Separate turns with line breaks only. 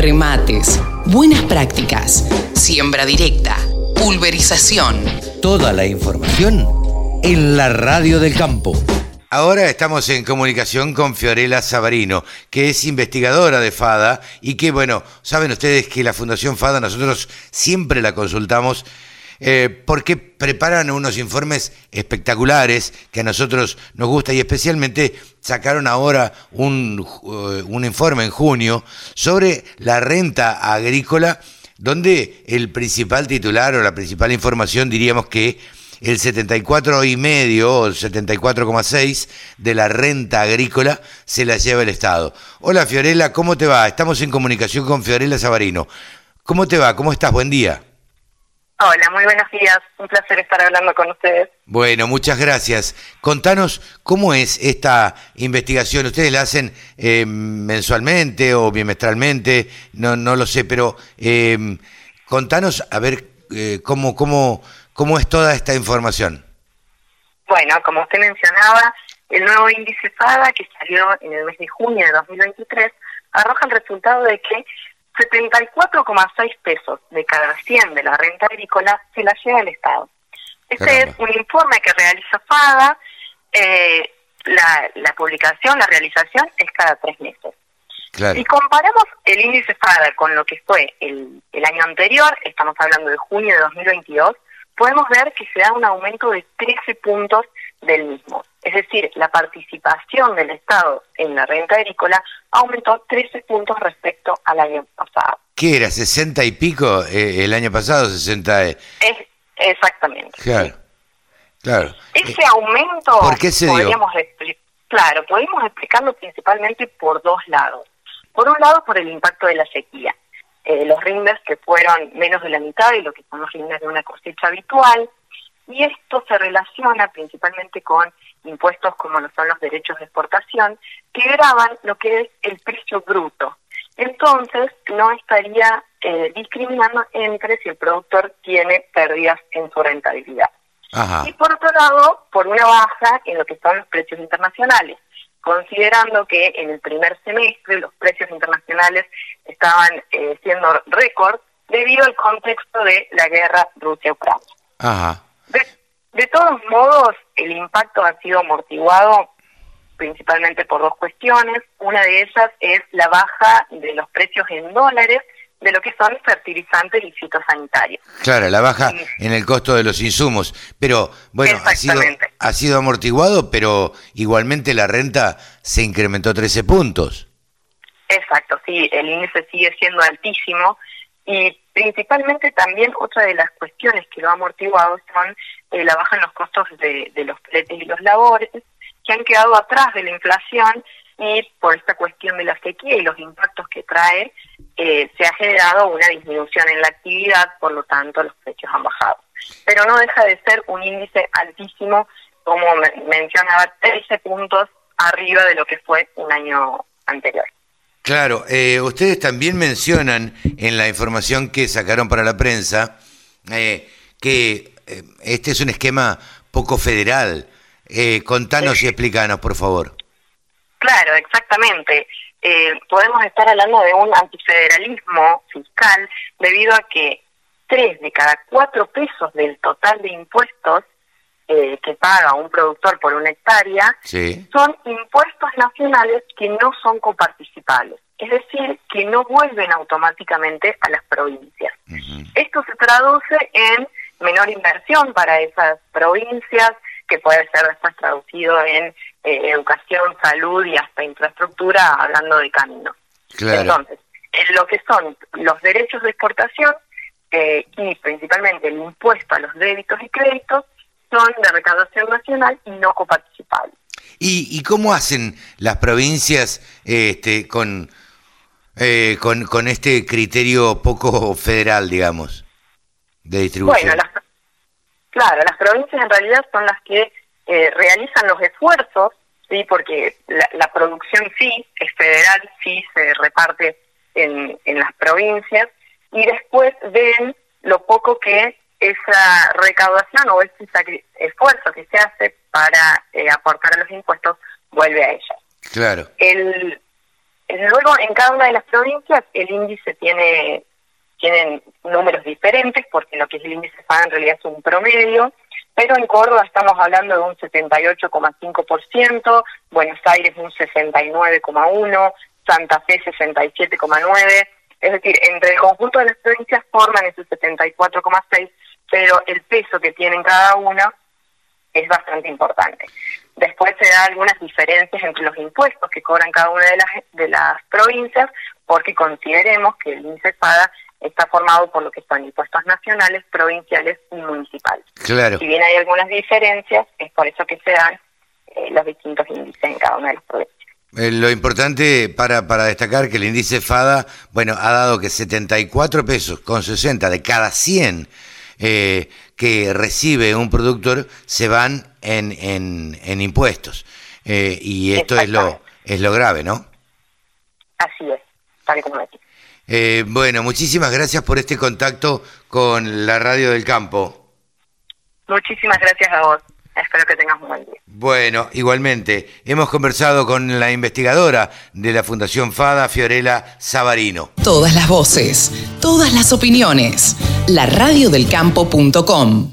remates, buenas prácticas, siembra directa, pulverización.
Toda la información en la radio del campo.
Ahora estamos en comunicación con Fiorella Sabarino, que es investigadora de FADA y que, bueno, saben ustedes que la Fundación FADA nosotros siempre la consultamos eh, porque preparan unos informes espectaculares que a nosotros nos gusta y especialmente sacaron ahora un, eh, un informe en junio sobre la renta agrícola, donde el principal titular o la principal información diríamos que el 74,5 o el 74,6 de la renta agrícola se la lleva el Estado. Hola Fiorella, ¿cómo te va? Estamos en comunicación con Fiorella Sabarino. ¿Cómo te va? ¿Cómo estás? Buen día.
Hola, muy buenos días. Un placer estar hablando con ustedes.
Bueno, muchas gracias. Contanos cómo es esta investigación. ¿Ustedes la hacen eh, mensualmente o bimestralmente? No, no lo sé, pero eh, contanos a ver eh, cómo, cómo, cómo es toda esta información.
Bueno, como usted mencionaba, el nuevo índice FADA que salió en el mes de junio de 2023 arroja el resultado de que 74,6 pesos de cada 100 de la renta agrícola se la lleva el Estado. Este es un informe que realiza FADA. Eh, la, la, publicación, la realización es cada tres meses. Si comparamos el índice FADA con lo que fue el, el año anterior, estamos hablando de junio de 2022, podemos ver que se da un aumento de 13 puntos del mismo. Es decir, la participación del Estado en la renta agrícola aumentó 13 puntos respecto al año pasado.
¿Qué era? ¿60 y pico eh, el año pasado? 60
es, Exactamente.
Claro, claro.
Ese aumento,
¿por qué se
podríamos claro, podemos explicarlo principalmente por dos lados. Por un lado, por el impacto de la sequía. Eh, los rindes que fueron menos de la mitad de lo que son los rindes de una cosecha habitual, y esto se relaciona principalmente con impuestos como lo son los derechos de exportación, que graban lo que es el precio bruto. Entonces, no estaría eh, discriminando entre si el productor tiene pérdidas en su rentabilidad. Y por otro lado, por una baja en lo que son los precios internacionales, considerando que en el primer semestre los precios internacionales estaban eh, siendo récord debido al contexto de la guerra Rusia-Ucrania. De, todos modos, el impacto ha sido amortiguado principalmente por dos cuestiones. Una de ellas es la baja de los precios en dólares de lo que son fertilizantes y fitosanitarios.
Claro, la baja en el costo de los insumos. Pero bueno, ha sido, ha sido amortiguado, pero igualmente la renta se incrementó 13 puntos.
Exacto, sí, el índice sigue siendo altísimo y principalmente también otra de las cuestiones que lo ha amortiguado son eh, la baja en los costos de, los fletes y los labores, que han quedado atrás de la inflación y por esta cuestión de la sequía y los impactos que trae, eh, se ha generado una disminución en la actividad, por lo tanto los precios han bajado. Pero no deja de ser un índice altísimo, como mencionaba, 13 puntos arriba de lo que fue un año anterior.
Claro, eh, ustedes también mencionan en la información que sacaron para la prensa eh, que este es un esquema poco federal. contanos y explícanos, por favor.
Claro, exactamente. podemos estar hablando de un antifederalismo fiscal debido a que tres de cada cuatro pesos del total de impuestos eh, que paga un productor por una hectárea son impuestos nacionales que no son coparticipables, es decir, que no vuelven automáticamente a las provincias. Esto se traduce en menor inversión para esas provincias, que puede ser después traducido en eh, educación, salud y hasta infraestructura, hablando de caminos. Entonces, en lo que son los derechos de exportación eh, y principalmente el impuesto a los débitos y créditos, son de recaudación nacional y no coparticipables.
¿Y, ¿Y cómo hacen las provincias este, con, eh, con, con este criterio poco federal, digamos, de distribución?
Bueno, claro, las provincias en realidad son las que eh, realizan los esfuerzos, sí, porque la, la, producción sí es federal, sí se reparte en, en las provincias, y después ven lo poco que esa recaudación o ese esfuerzo que se hace para eh, aportar a los impuestos vuelve a ella.
Claro.
El, Luego, en cada una de las provincias, el índice tiene tienen números diferentes, porque lo que es el índice FADA en realidad es un promedio, pero en Córdoba estamos hablando de un 78,5%, Buenos Aires un 69,1%, Santa Fe 67,9%, es decir, entre el conjunto de las provincias forman ese 74,6%, pero el peso que tienen cada una es bastante importante. Después se da algunas diferencias entre los impuestos que cobran cada una de las, de las provincias, porque consideremos que el índice FADA está formado por lo que son impuestos nacionales, provinciales y municipales.
Claro.
Si bien hay algunas diferencias, es por eso que se dan eh, los distintos índices en cada una de las provincias.
Eh, lo importante para, para destacar que el índice FADA, bueno, ha dado que 74 pesos con 60 de cada 100 eh, que recibe un productor se van en, en, en impuestos. y esto es lo, es lo grave, ¿no?
Así es, tal como decís.
Eh, bueno, muchísimas gracias por este contacto con la Radio del Campo.
Muchísimas gracias a vos. Espero que tengas un buen día.
Bueno, igualmente, hemos conversado con la investigadora de la Fundación FADA, Fiorella Savarino.
Todas las voces, todas las opiniones. La radiodelcampo.com